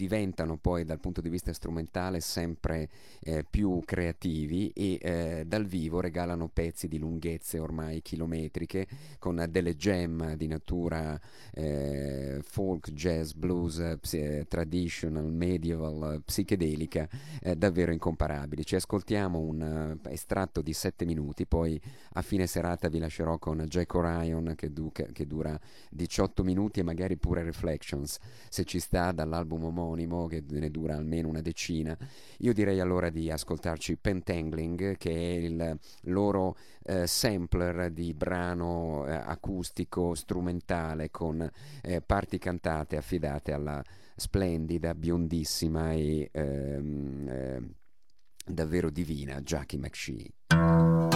diventano poi dal punto di vista strumentale sempre eh, più creativi e eh, dal vivo regalano pezzi di lunghezze ormai chilometriche con delle gem di natura eh, folk, jazz, blues, ps- traditional, medieval, psichedelica eh, davvero incomparabili. Ci ascoltiamo un uh, estratto di 7 minuti, poi a fine serata vi lascerò con Jack Orion che, du- che dura 18 minuti e magari pure Reflections, se ci sta dall'album omonimo che ne dura almeno una decina. Io direi allora di ascoltarci Pentangling, che è il loro eh, sampler di brano eh, acustico strumentale con eh, parti cantate affidate alla splendida, biondissima e ehm, eh, davvero divina Jackie McShee.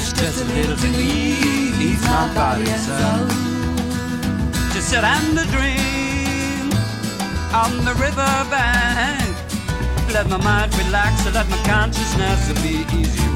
Can I fish just a little ease my body soul? To sit and to dream on the river bank. Let my mind relax, and let my consciousness be easy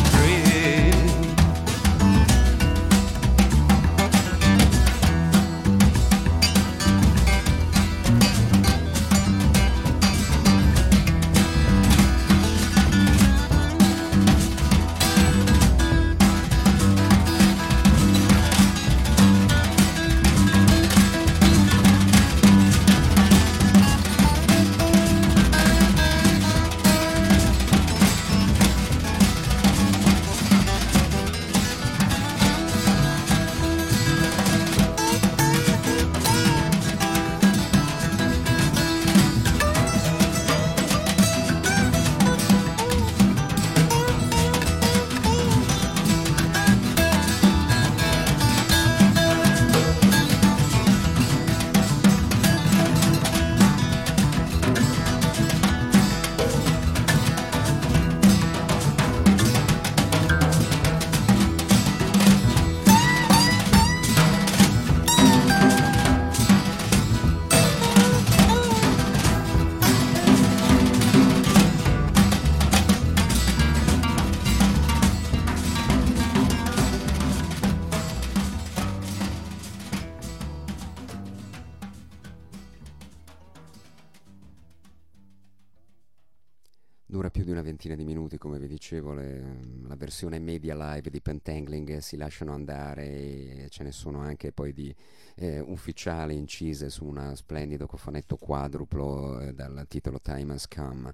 versione media live di Pentangling si lasciano andare ce ne sono anche poi di eh, ufficiali incise su un splendido cofanetto quadruplo eh, dal titolo Time Has Come.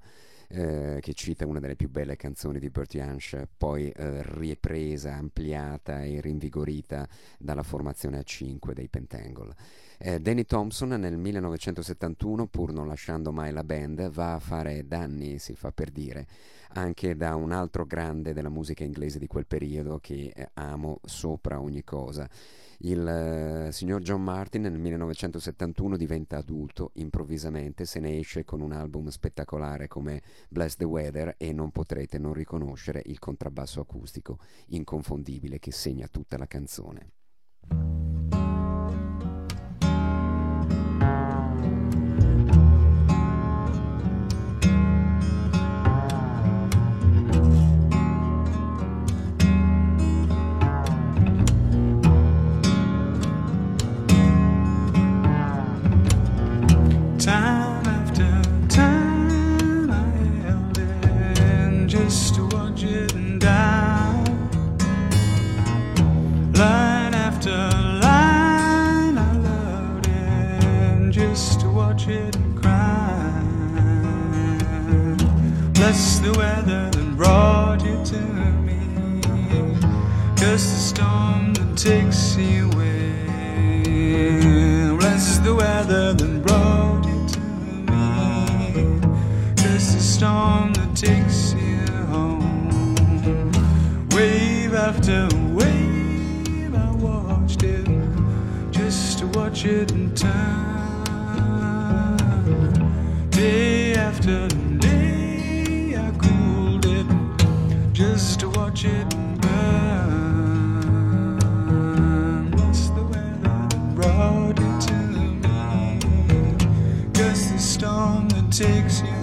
Eh, che cita una delle più belle canzoni di Burt Jansch, poi eh, ripresa, ampliata e rinvigorita dalla formazione a 5 dei Pentangle. Eh, Danny Thompson nel 1971, pur non lasciando mai la band, va a fare danni, si fa per dire, anche da un altro grande della musica inglese di quel periodo che eh, amo sopra ogni cosa. Il eh, signor John Martin nel 1971 diventa adulto improvvisamente, se ne esce con un album spettacolare come Bless the Weather e non potrete non riconoscere il contrabbasso acustico inconfondibile che segna tutta la canzone. Bless the weather that brought you to me, just the storm that takes you away. Bless the weather that brought you to me, just the storm that takes you home. Wave after wave, I watched it just to watch it turn. Day after watch it burn. What's the weather that brought it to me? Just the storm that takes you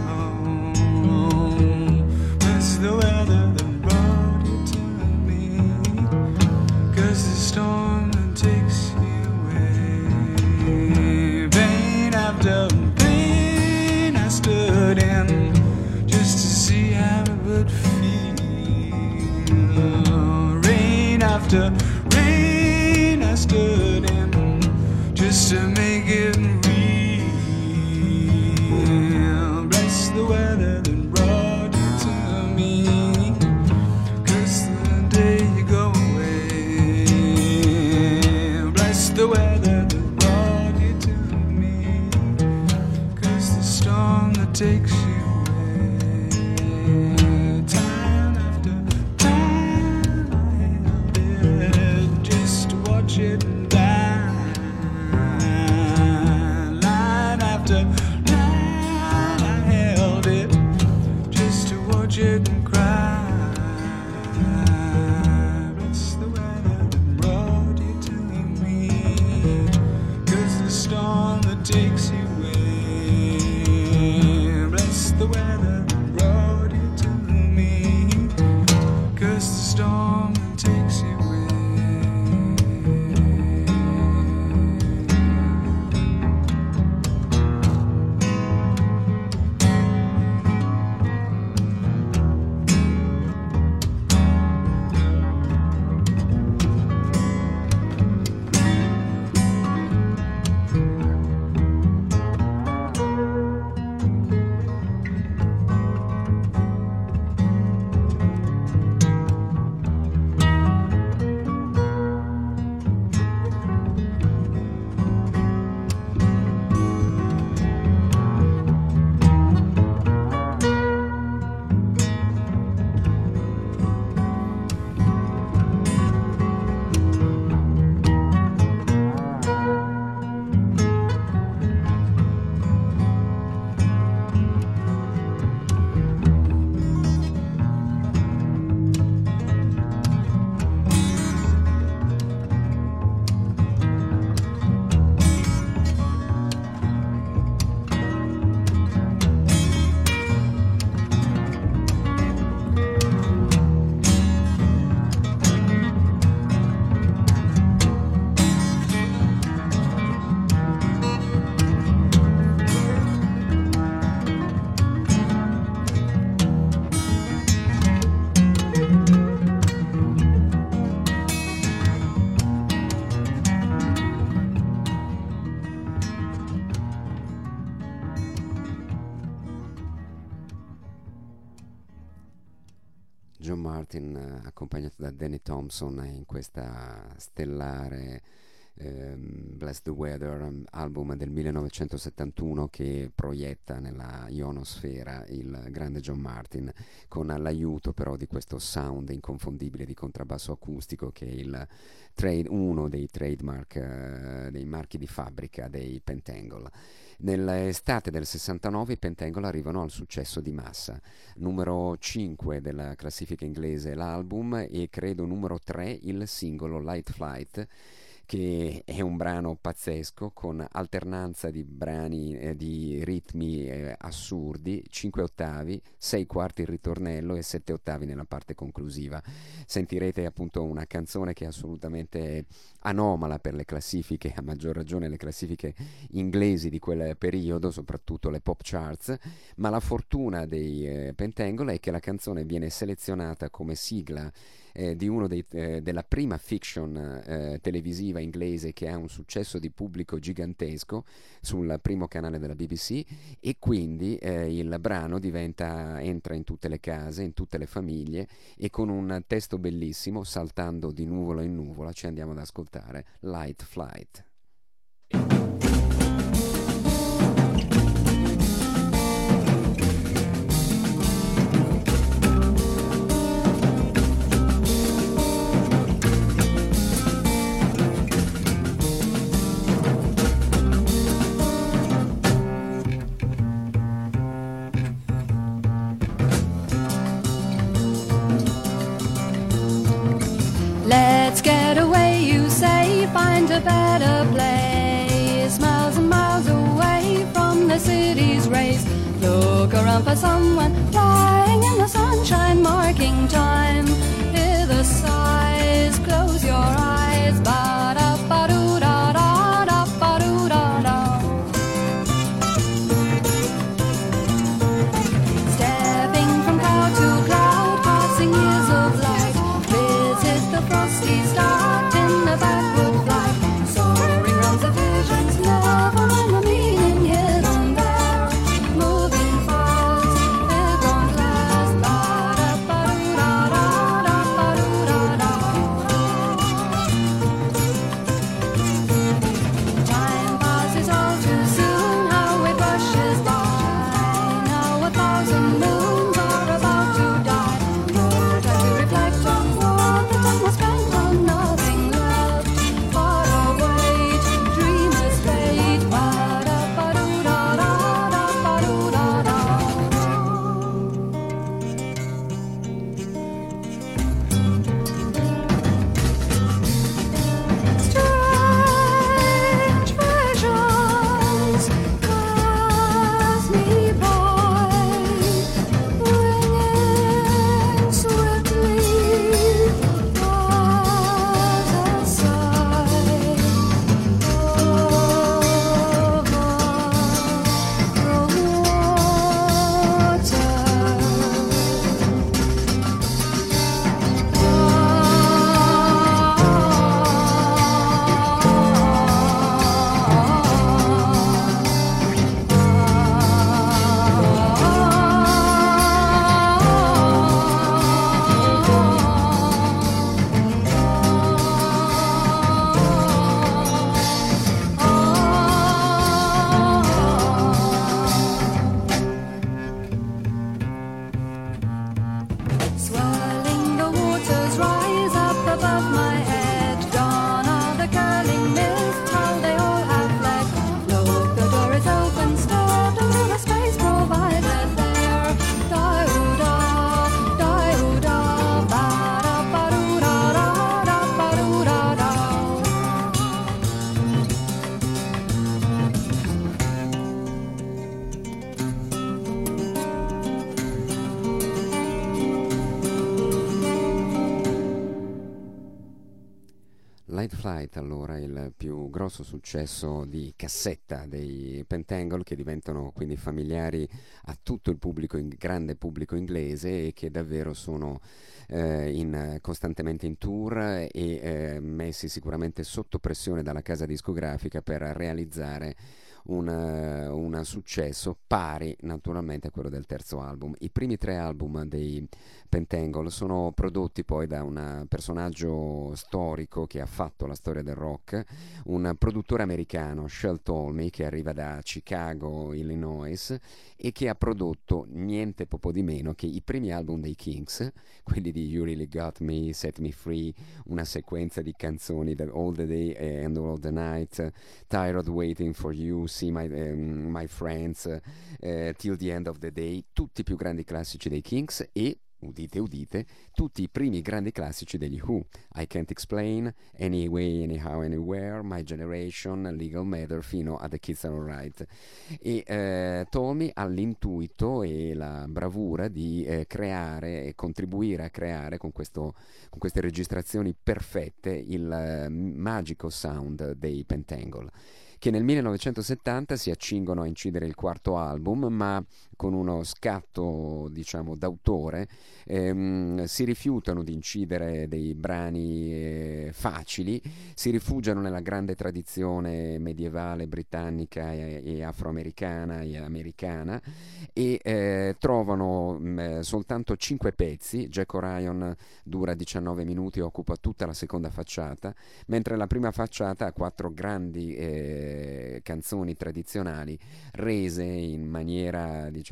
da Danny Thompson in questa stellare ehm, Bless the Weather um, album del 1971 che proietta nella ionosfera il grande John Martin con l'aiuto però di questo sound inconfondibile di contrabbasso acustico che è trade, uno dei trademark eh, dei marchi di fabbrica dei Pentangle Nell'estate del 69 i Pentangle arrivano al successo di massa, numero 5 della classifica inglese l'album e credo numero 3 il singolo Light Flight che è un brano pazzesco con alternanza di brani eh, di ritmi eh, assurdi, 5 ottavi, 6 quarti il ritornello e 7 ottavi nella parte conclusiva. Sentirete appunto una canzone che è assolutamente anomala per le classifiche, a maggior ragione le classifiche inglesi di quel periodo, soprattutto le pop charts, ma la fortuna dei eh, Pentangle è che la canzone viene selezionata come sigla eh, di uno dei, eh, della prima fiction eh, televisiva inglese che ha un successo di pubblico gigantesco sul primo canale della BBC e quindi eh, il brano diventa, entra in tutte le case, in tutte le famiglie e con un testo bellissimo, saltando di nuvola in nuvola, ci andiamo ad ascoltare Light Flight. A better place. Miles and miles away from the city's race. Look around for someone flying in the sunshine, marking time. Hear the sighs, close your eyes. Ba-da-ba-doo-da-da-da-ba-doo-da-da. Grosso successo di cassetta dei Pentangle che diventano quindi familiari a tutto il pubblico, in, grande pubblico inglese e che davvero sono eh, in, costantemente in tour e eh, messi sicuramente sotto pressione dalla casa discografica per realizzare un, un, successo pari naturalmente a quello del terzo album. I primi tre album dei Pentangle. Sono prodotti poi da un personaggio storico che ha fatto la storia del rock, un produttore americano, Shell Tolmy, che arriva da Chicago, Illinois e che ha prodotto niente poco di meno che i primi album dei Kings, quelli di You Really Got Me, Set Me Free, una sequenza di canzoni da All the Day and All the Night, Tired Waiting for You, See My, um, My Friends, uh, Till the End of the Day, tutti i più grandi classici dei Kings e udite udite, tutti i primi grandi classici degli Who, I Can't Explain, Anyway, Anyhow, Anywhere, My Generation, Legal Matter, fino a The Kids Are Alright. E eh, Tommy ha l'intuito e la bravura di eh, creare e contribuire a creare con, questo, con queste registrazioni perfette il eh, magico sound dei Pentangle che nel 1970 si accingono a incidere il quarto album, ma con uno scatto diciamo d'autore ehm, si rifiutano di incidere dei brani eh, facili, si rifugiano nella grande tradizione medievale britannica e, e afroamericana e americana e eh, trovano mh, mm, soltanto cinque pezzi, Jack Orion dura 19 minuti e occupa tutta la seconda facciata, mentre la prima facciata ha quattro grandi eh, canzoni tradizionali rese in maniera diciamo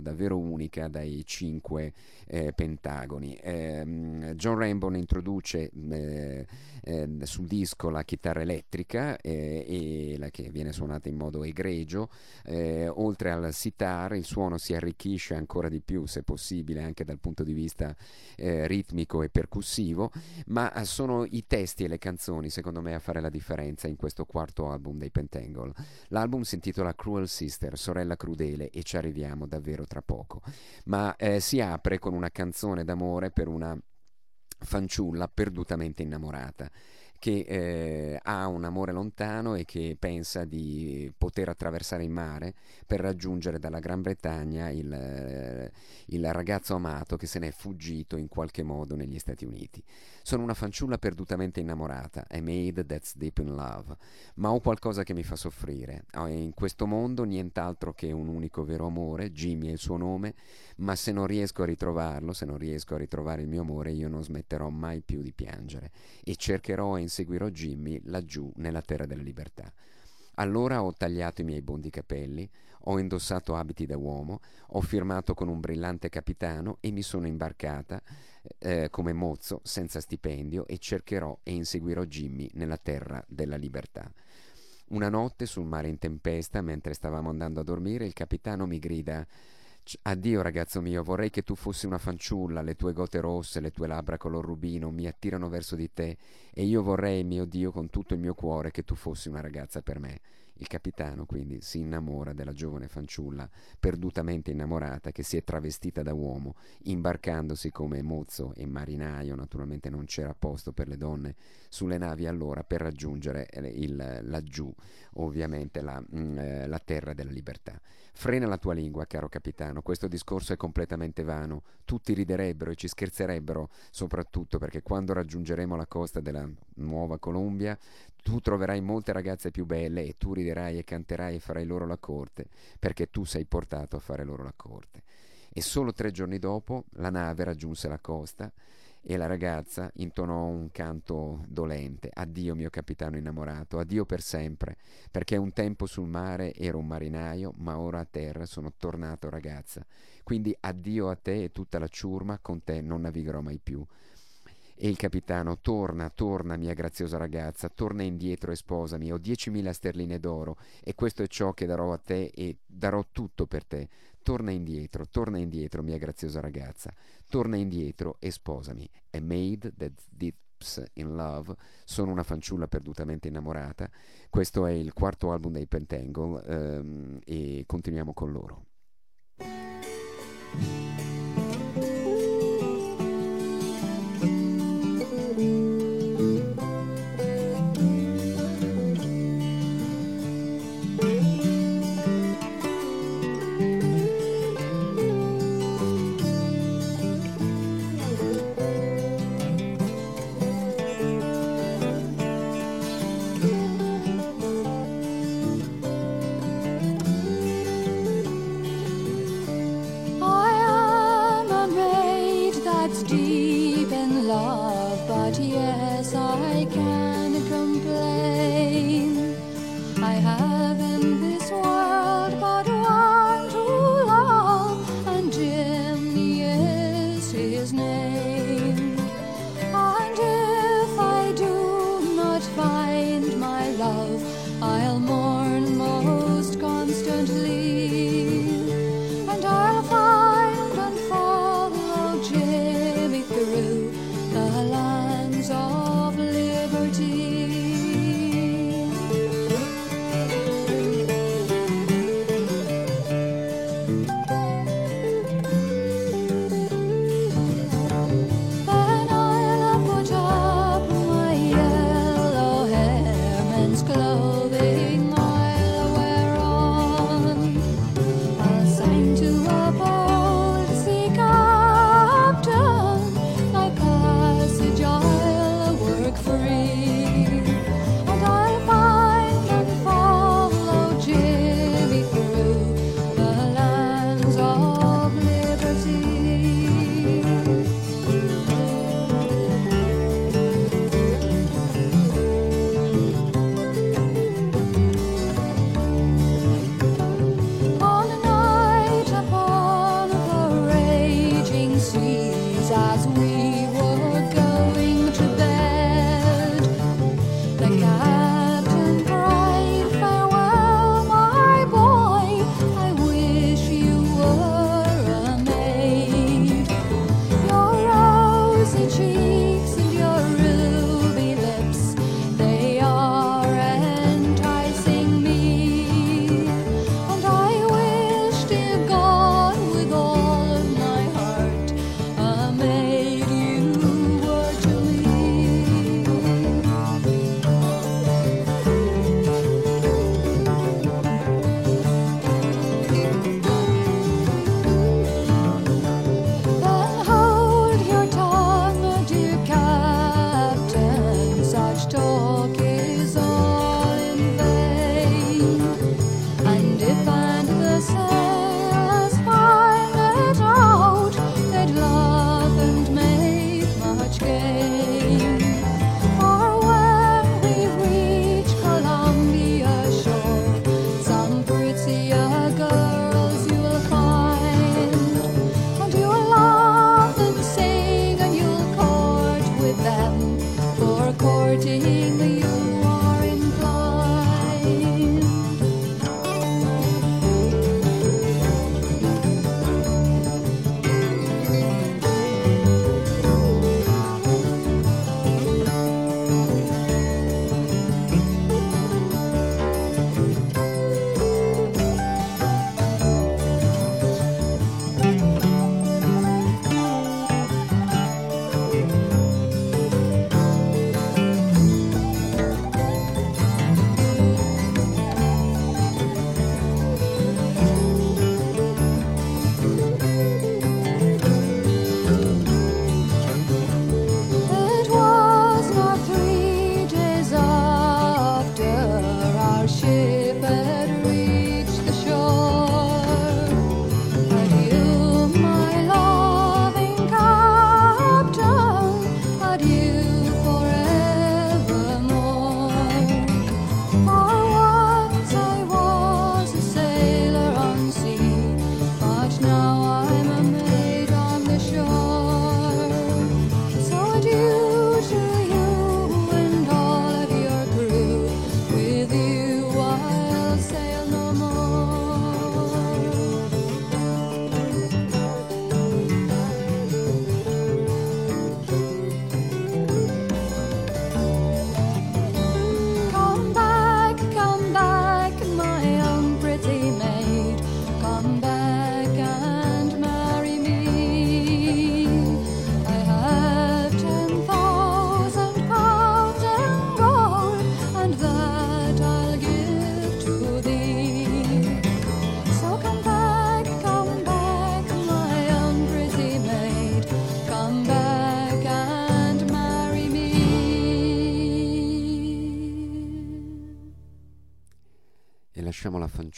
davvero unica dai cinque eh, pentagoni. Eh, John Rainbow introduce eh, eh, sul disco la chitarra elettrica eh, la, che viene suonata in modo egregio, oltre al sitar il suono si arricchisce ancora di più se possibile anche dal punto di vista ritmico e percussivo, ma sono i testi e le canzoni secondo me a fare la differenza in questo quarto album dei Pentangle. L'album si intitola Cruel Sister, sorella crudele e ci arriviamo davvero tra poco, ma eh, si apre con una canzone d'amore per una fanciulla perdutamente innamorata che eh, ha un amore lontano e che pensa di poter attraversare il mare per raggiungere dalla Gran Bretagna il, eh, il ragazzo amato che se n'è fuggito in qualche modo negli Stati Uniti. Sono una fanciulla perdutamente innamorata, a maid that's deep in love, ma ho qualcosa che mi fa soffrire. Ho in questo mondo nient'altro che un unico vero amore, Jimmy è il suo nome, ma se non riesco a ritrovarlo, se non riesco a ritrovare il mio amore, io non smetterò mai più di piangere e cercherò in inseguirò Jimmy laggiù nella terra della libertà. Allora ho tagliato i miei bondi capelli, ho indossato abiti da uomo, ho firmato con un brillante capitano e mi sono imbarcata eh, come mozzo senza stipendio e cercherò e inseguirò Jimmy nella terra della libertà. Una notte sul mare in tempesta, mentre stavamo andando a dormire, il capitano mi grida Addio ragazzo mio, vorrei che tu fossi una fanciulla, le tue gote rosse, le tue labbra color rubino mi attirano verso di te e io vorrei, mio Dio, con tutto il mio cuore che tu fossi una ragazza per me. Il capitano quindi si innamora della giovane fanciulla, perdutamente innamorata, che si è travestita da uomo, imbarcandosi come mozzo e marinaio, naturalmente non c'era posto per le donne sulle navi allora, per raggiungere il, laggiù, ovviamente la, mm, eh, la terra della libertà. Frena la tua lingua, caro capitano, questo discorso è completamente vano. Tutti riderebbero e ci scherzerebbero, soprattutto perché quando raggiungeremo la costa della Nuova Colombia, tu troverai molte ragazze più belle e tu riderai e canterai e farai loro la corte, perché tu sei portato a fare loro la corte. E solo tre giorni dopo la nave raggiunse la costa e la ragazza intonò un canto dolente. Addio mio capitano innamorato, addio per sempre, perché un tempo sul mare ero un marinaio, ma ora a terra sono tornato ragazza. Quindi addio a te e tutta la ciurma, con te non navigherò mai più. E il capitano, torna, torna, mia graziosa ragazza, torna indietro e sposami, ho diecimila sterline d'oro e questo è ciò che darò a te e darò tutto per te. Torna indietro, torna indietro, mia graziosa ragazza, torna indietro e sposami. A maid that dips in love, sono una fanciulla perdutamente innamorata. Questo è il quarto album dei Pentangle um, e continuiamo con loro.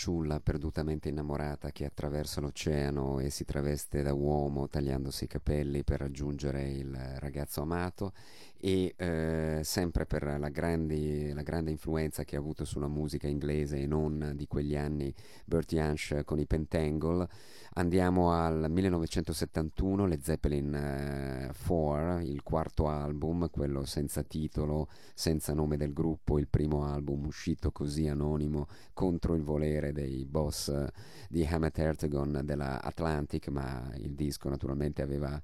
Fanciulla perdutamente innamorata che attraversa l'oceano e si traveste da uomo tagliandosi i capelli per raggiungere il ragazzo amato e eh, sempre per la, grandi, la, grande influenza che ha avuto sulla musica inglese e non di quegli anni Bertie Hansch con i Pentangle andiamo al 1971 le Zeppelin 4 eh, il quarto album quello senza titolo senza nome del gruppo il primo album uscito così anonimo contro il volere dei boss di Hammett Ertegon della Atlantic ma il disco naturalmente aveva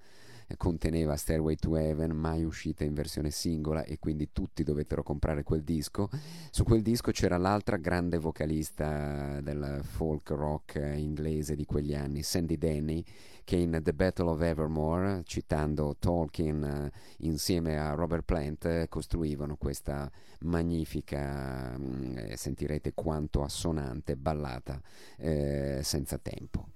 conteneva Stairway to Heaven, mai uscita in versione singola e quindi tutti dovettero comprare quel disco. Su quel disco c'era l'altra grande vocalista del folk rock inglese di quegli anni, Sandy Denny, che in The Battle of Evermore, citando Tolkien eh, insieme a Robert Plant, eh, costruivano questa magnifica, mm, eh, sentirete quanto assonante, ballata eh, senza tempo.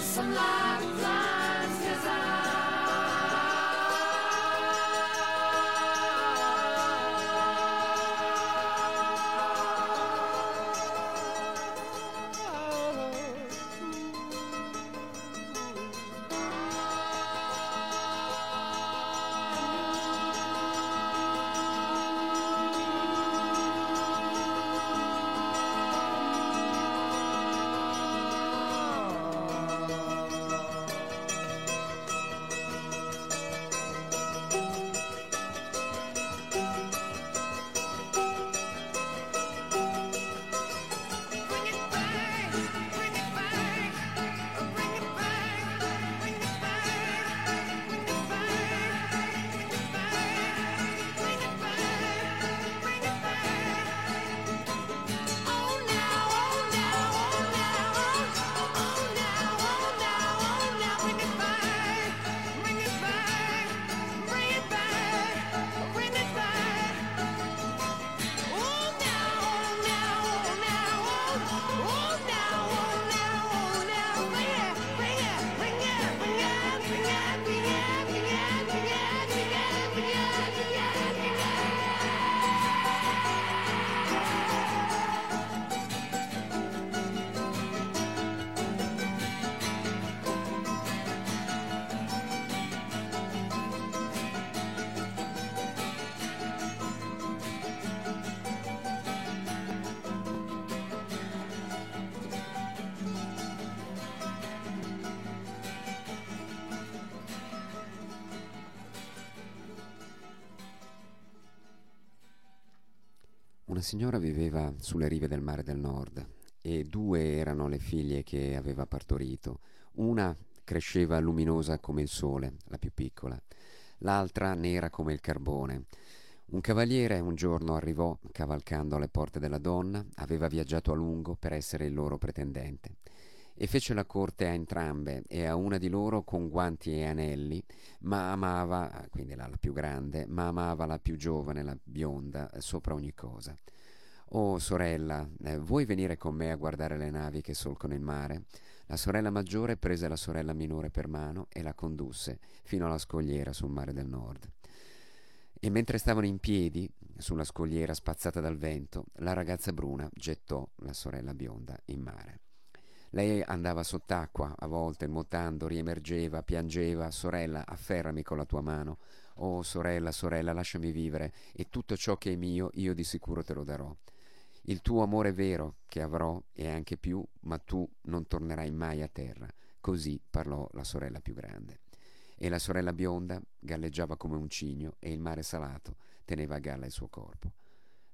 some light. Signora viveva sulle rive del mare del nord e due erano le figlie che aveva partorito. Una cresceva luminosa come il sole, la più piccola, l'altra nera come il carbone. Un cavaliere un giorno arrivò cavalcando alle porte della donna, aveva viaggiato a lungo per essere il loro pretendente e fece la corte a entrambe e a una di loro con guanti e anelli, ma amava, quindi la, la più grande, ma amava la più giovane, la bionda, sopra ogni cosa. Oh sorella, eh, vuoi venire con me a guardare le navi che solcano il mare? La sorella maggiore prese la sorella minore per mano e la condusse fino alla scogliera sul mare del nord. E mentre stavano in piedi, sulla scogliera spazzata dal vento, la ragazza bruna gettò la sorella bionda in mare. Lei andava sott'acqua, a volte nuotando, riemergeva, piangeva, sorella, afferrami con la tua mano. Oh sorella, sorella, lasciami vivere, e tutto ciò che è mio io di sicuro te lo darò. Il tuo amore vero che avrò e anche più, ma tu non tornerai mai a terra. Così parlò la sorella più grande. E la sorella bionda galleggiava come un cigno e il mare salato teneva a galla il suo corpo.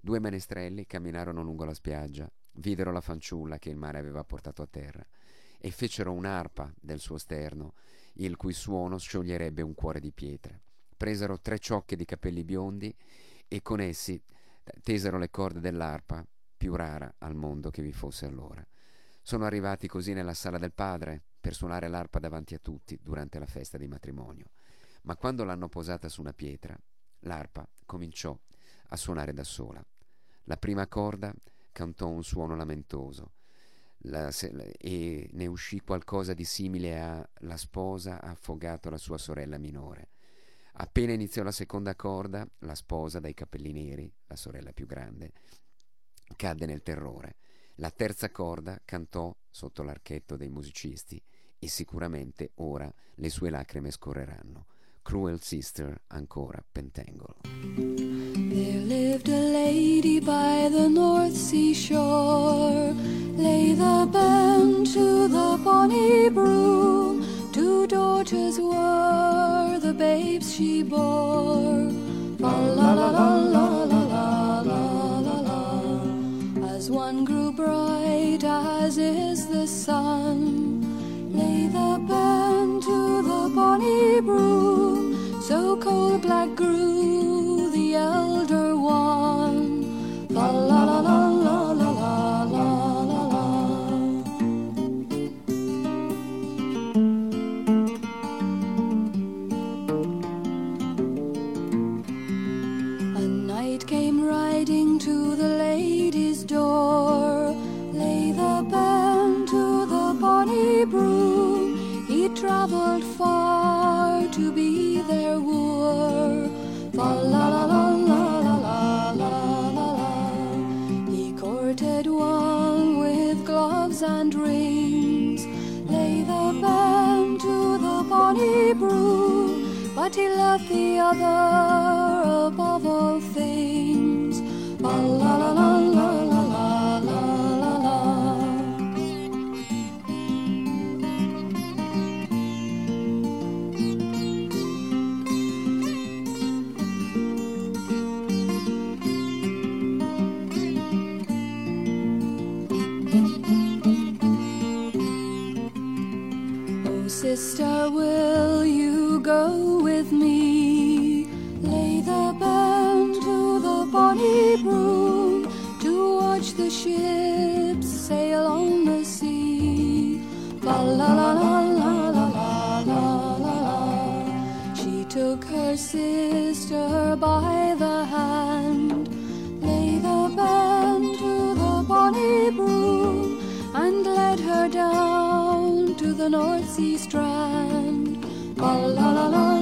Due menestrelli camminarono lungo la spiaggia, videro la fanciulla che il mare aveva portato a terra e fecero un'arpa del suo sterno, il cui suono scioglierebbe un cuore di pietra. Presero tre ciocche di capelli biondi e con essi tesero le corde dell'arpa più rara al mondo che vi fosse allora. Sono arrivati così nella sala del padre per suonare l'arpa davanti a tutti durante la festa di matrimonio. Ma quando l'hanno posata su una pietra, l'arpa cominciò a suonare da sola. La prima corda cantò un suono lamentoso la, se, e ne uscì qualcosa di simile a la sposa ha affogato la sua sorella minore. Appena iniziò la seconda corda, la sposa dai capelli neri, la sorella più grande, cadde nel terrore. La terza corda cantò sotto l'archetto dei musicisti e sicuramente ora le sue lacrime scorreranno. Cruel Sister ancora Pentangle. There lived a lady by the North Sea shore. Lay the band to the bonny broom. Two daughters were the babes she bore. La la la la la la one grew bright as is the sun, lay the band to the bonny broom. So coal black grew He loved the other. The North Sea strand. La la la la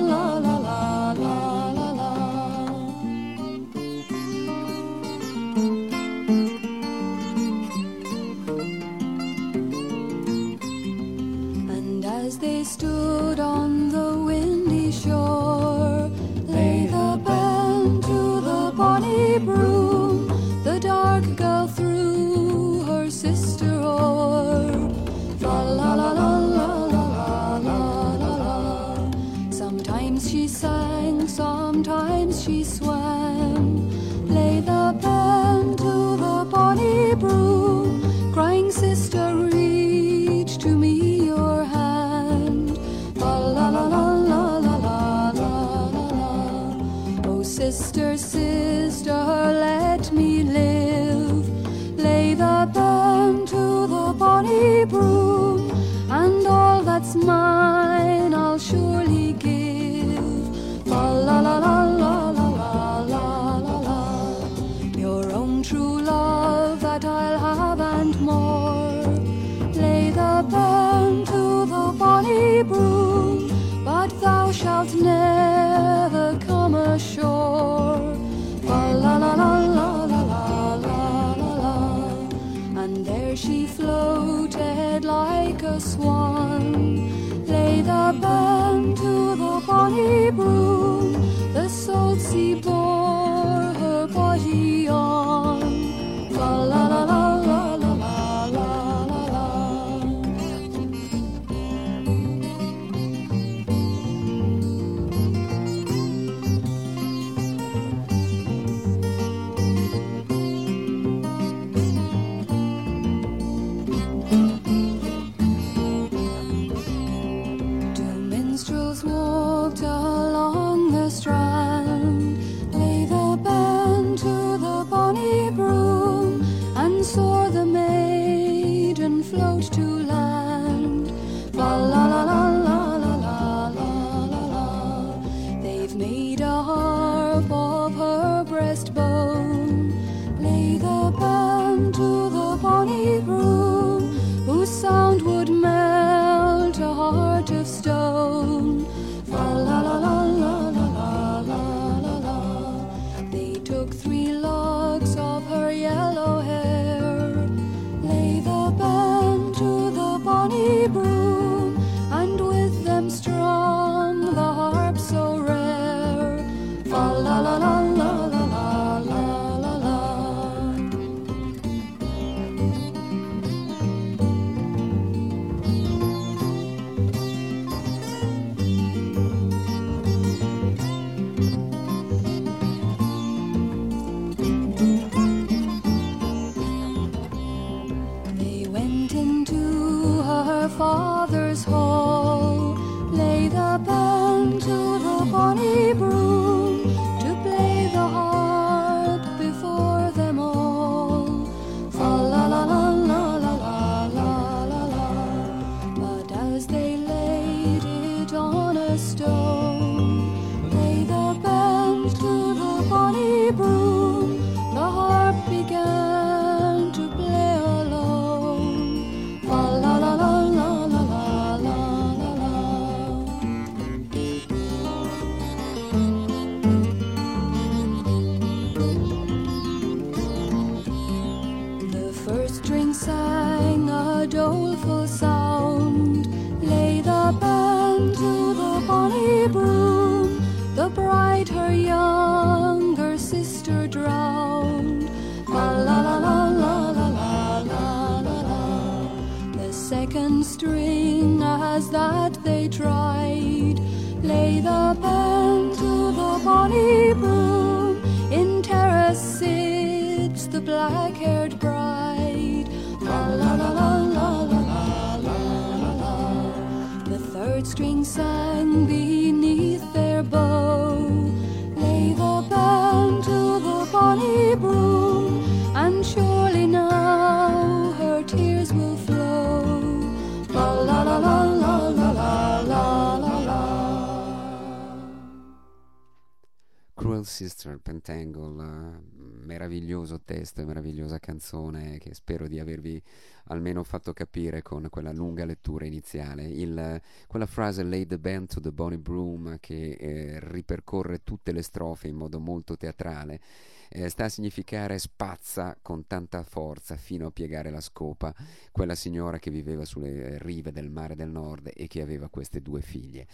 questa meravigliosa canzone che spero di avervi almeno fatto capire con quella lunga lettura iniziale. Il, quella frase Lay the band to the bonnie broom che eh, ripercorre tutte le strofe in modo molto teatrale eh, sta a significare spazza con tanta forza fino a piegare la scopa quella signora che viveva sulle eh, rive del mare del nord e che aveva queste due figlie.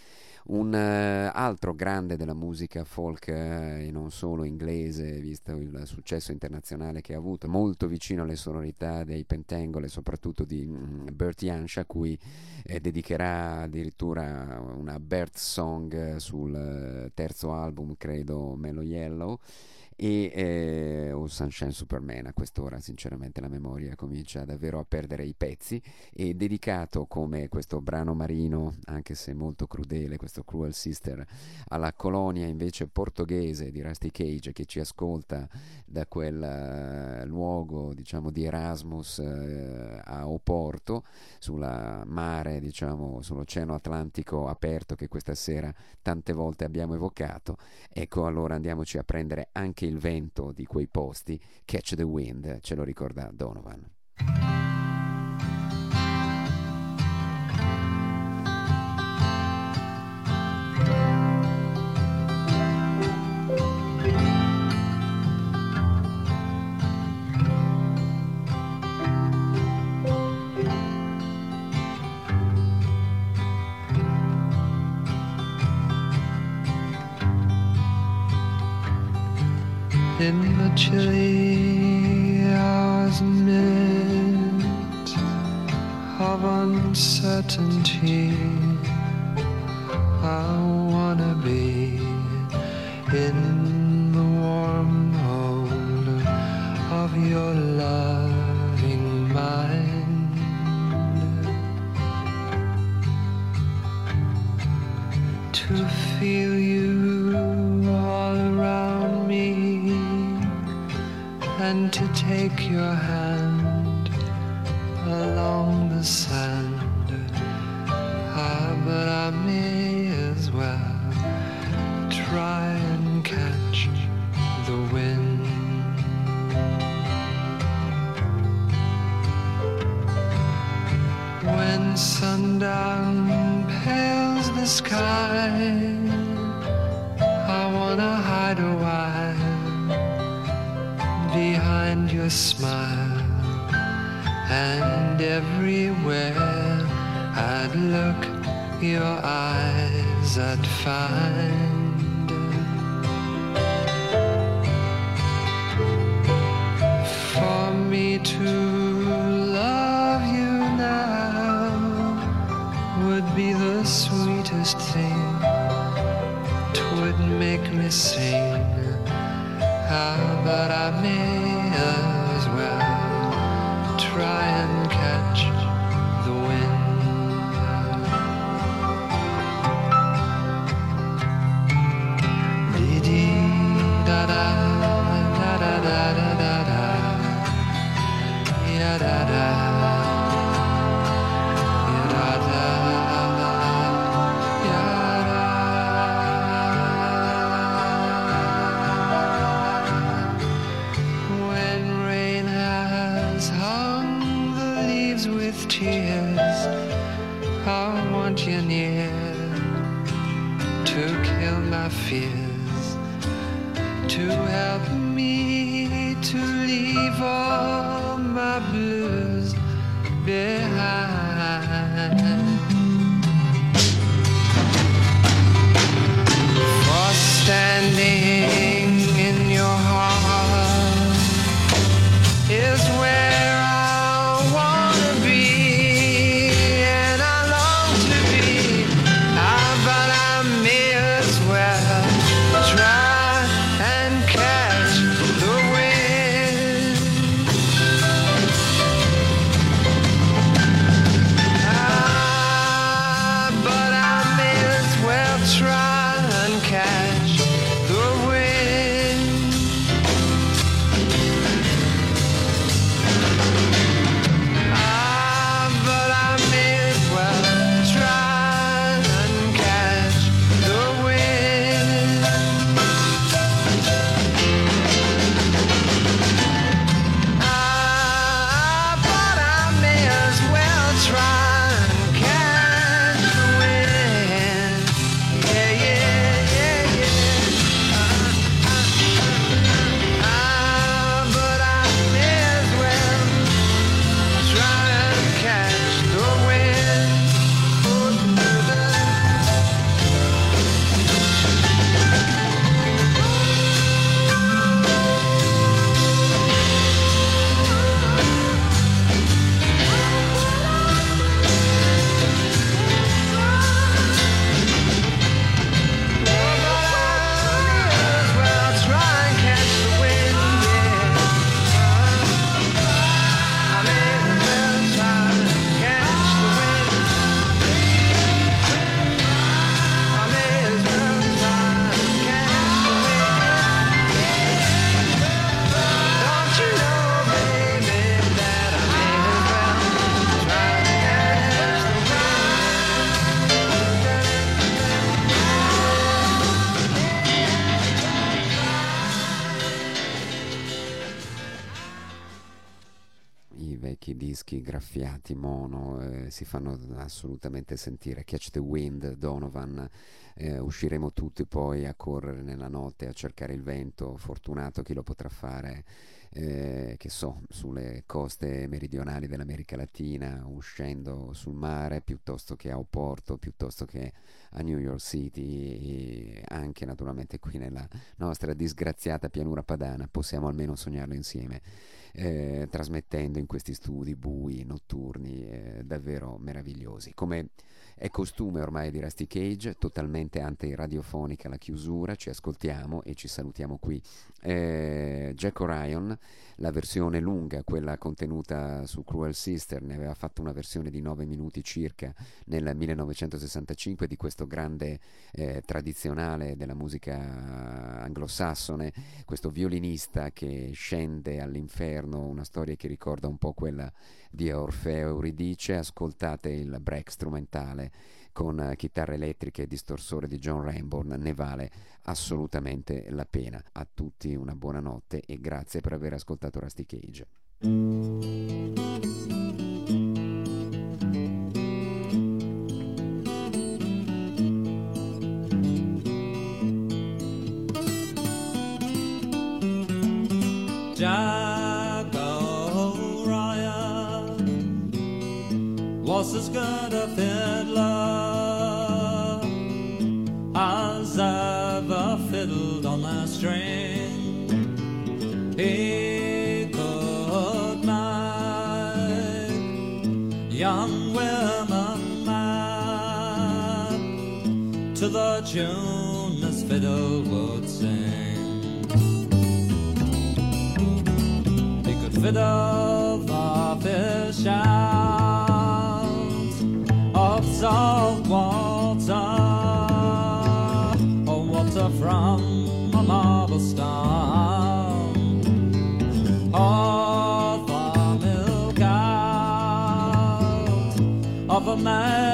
Un eh, altro grande della musica folk eh, e non solo inglese, visto il successo internazionale che ha avuto, molto vicino alle sonorità dei Pentangle e soprattutto di mm, Bertie Ansha, a cui eh, dedicherà addirittura una Bert Song sul terzo album, credo, Mellow Yellow e eh, o Sunshine Superman a quest'ora sinceramente la memoria comincia davvero a perdere i pezzi. E dedicato come questo brano marino anche se molto crudele questo Cruel Sister alla colonia invece portoghese di Rusty Cage che ci ascolta da quel uh, luogo diciamo di Erasmus uh, a Oporto sulla mare diciamo sull'oceano Atlantico aperto che questa sera tante volte abbiamo evocato. Ecco allora andiamoci a prendere anche il vento di quei posti Catch the Wind ce lo ricorda Donovan Chilly hours was of uncertainty. I take your hand along the sand. Ah, but I may as well try and catch the wind. When sundown pales the sky, your smile, and everywhere I'd look, your eyes I'd find. For me to love you now would be the sweetest thing. Twould make me sing. Ah, but I may time. Fanno assolutamente sentire. Catch the Wind, Donovan, eh, usciremo tutti poi a correre nella notte a cercare il vento, fortunato chi lo potrà fare eh, che so, sulle coste meridionali dell'America Latina, uscendo sul mare piuttosto che a Oporto, piuttosto che a New York City anche naturalmente qui nella nostra disgraziata pianura padana, possiamo almeno sognarlo insieme. Eh, trasmettendo in questi studi bui, notturni, eh, davvero meravigliosi. Come è costume ormai di Rusty Cage, totalmente anti-radiofonica la chiusura, ci ascoltiamo e ci salutiamo qui. Eh, Jack Orion, la versione lunga, quella contenuta su Cruel Sister, ne aveva fatto una versione di 9 minuti circa nel 1965 di questo grande eh, tradizionale della musica anglosassone, questo violinista che scende all'inferno, una storia che ricorda un po' quella di Orfeo Euridice, ascoltate il break strumentale con chitarre elettriche e distorsore di John Ramborn, ne vale assolutamente la pena. A tutti una buona notte e grazie per aver ascoltato Rusty Cage. O'Ryan was as good a fiddler as ever fiddled on that string. He could make young women mad to the tune his fiddle would sing. He could fiddle the fish out salt water. Or water from a marble stone or the milk out. Of a maiden's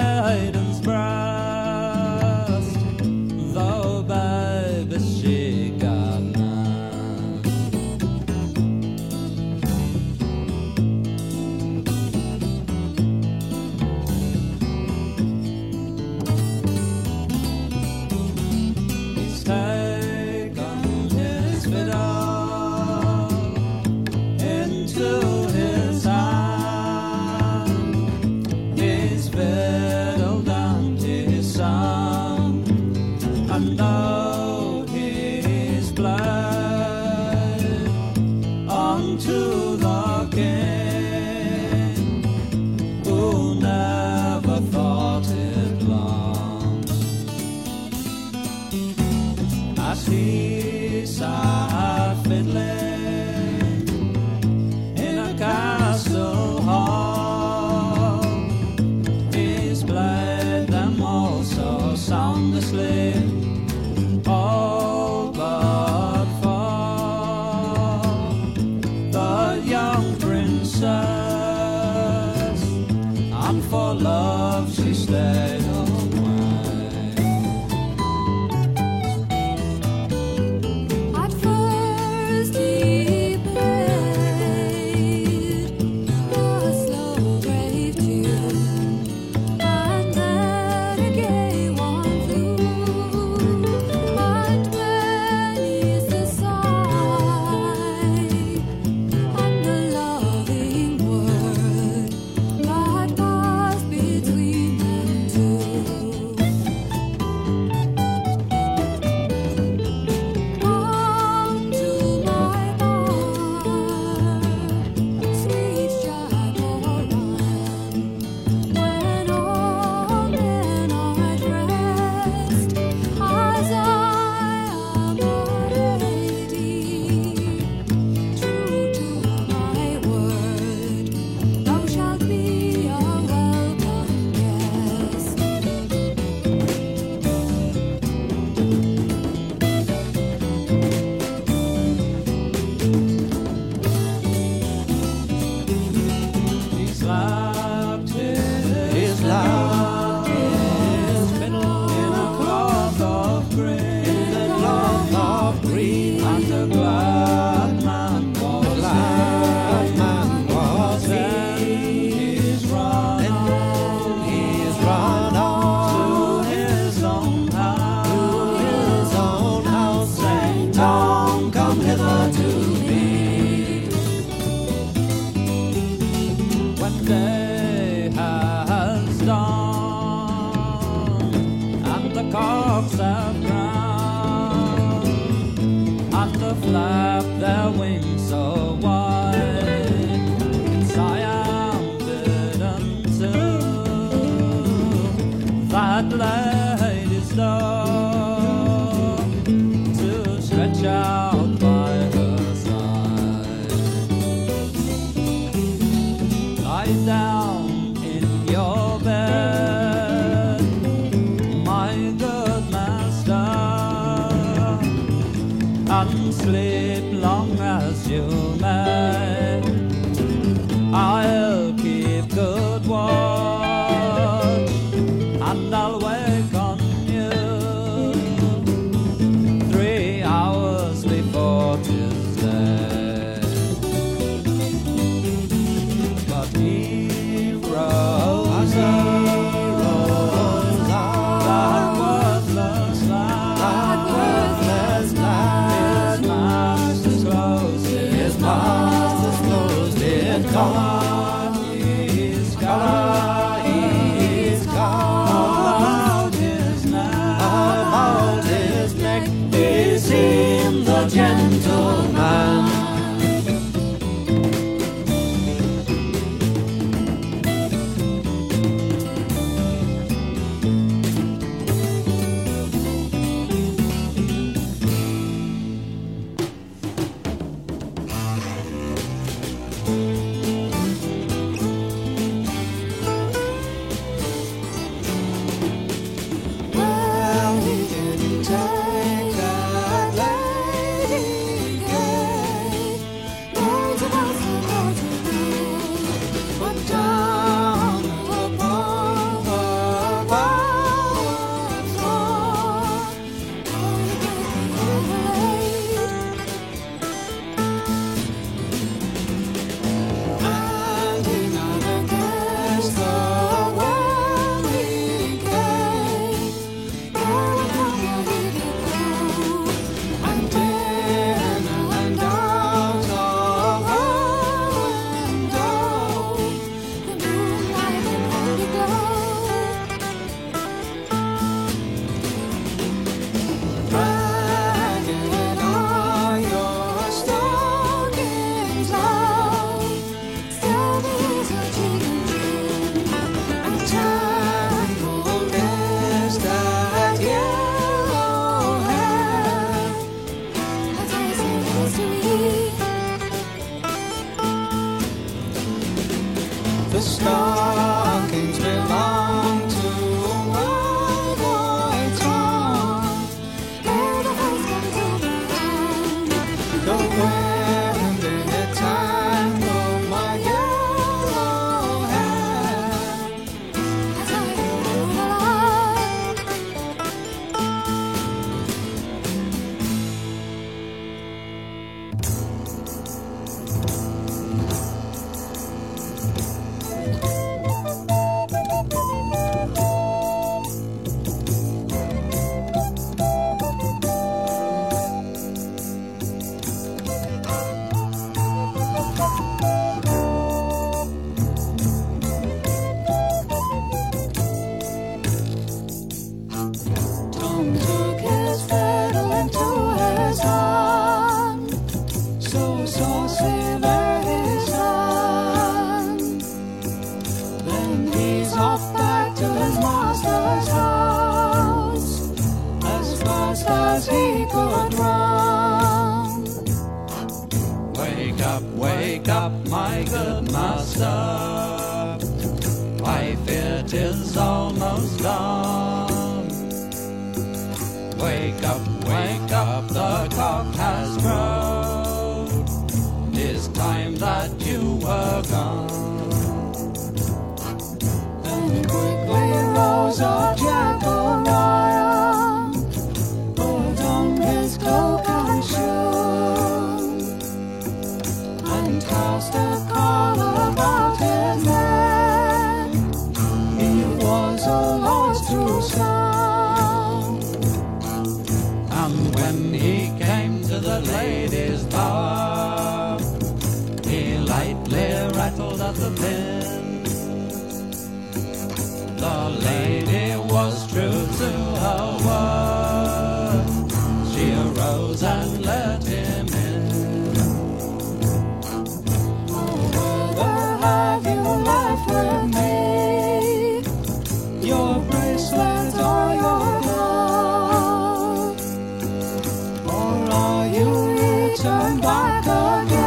怎么可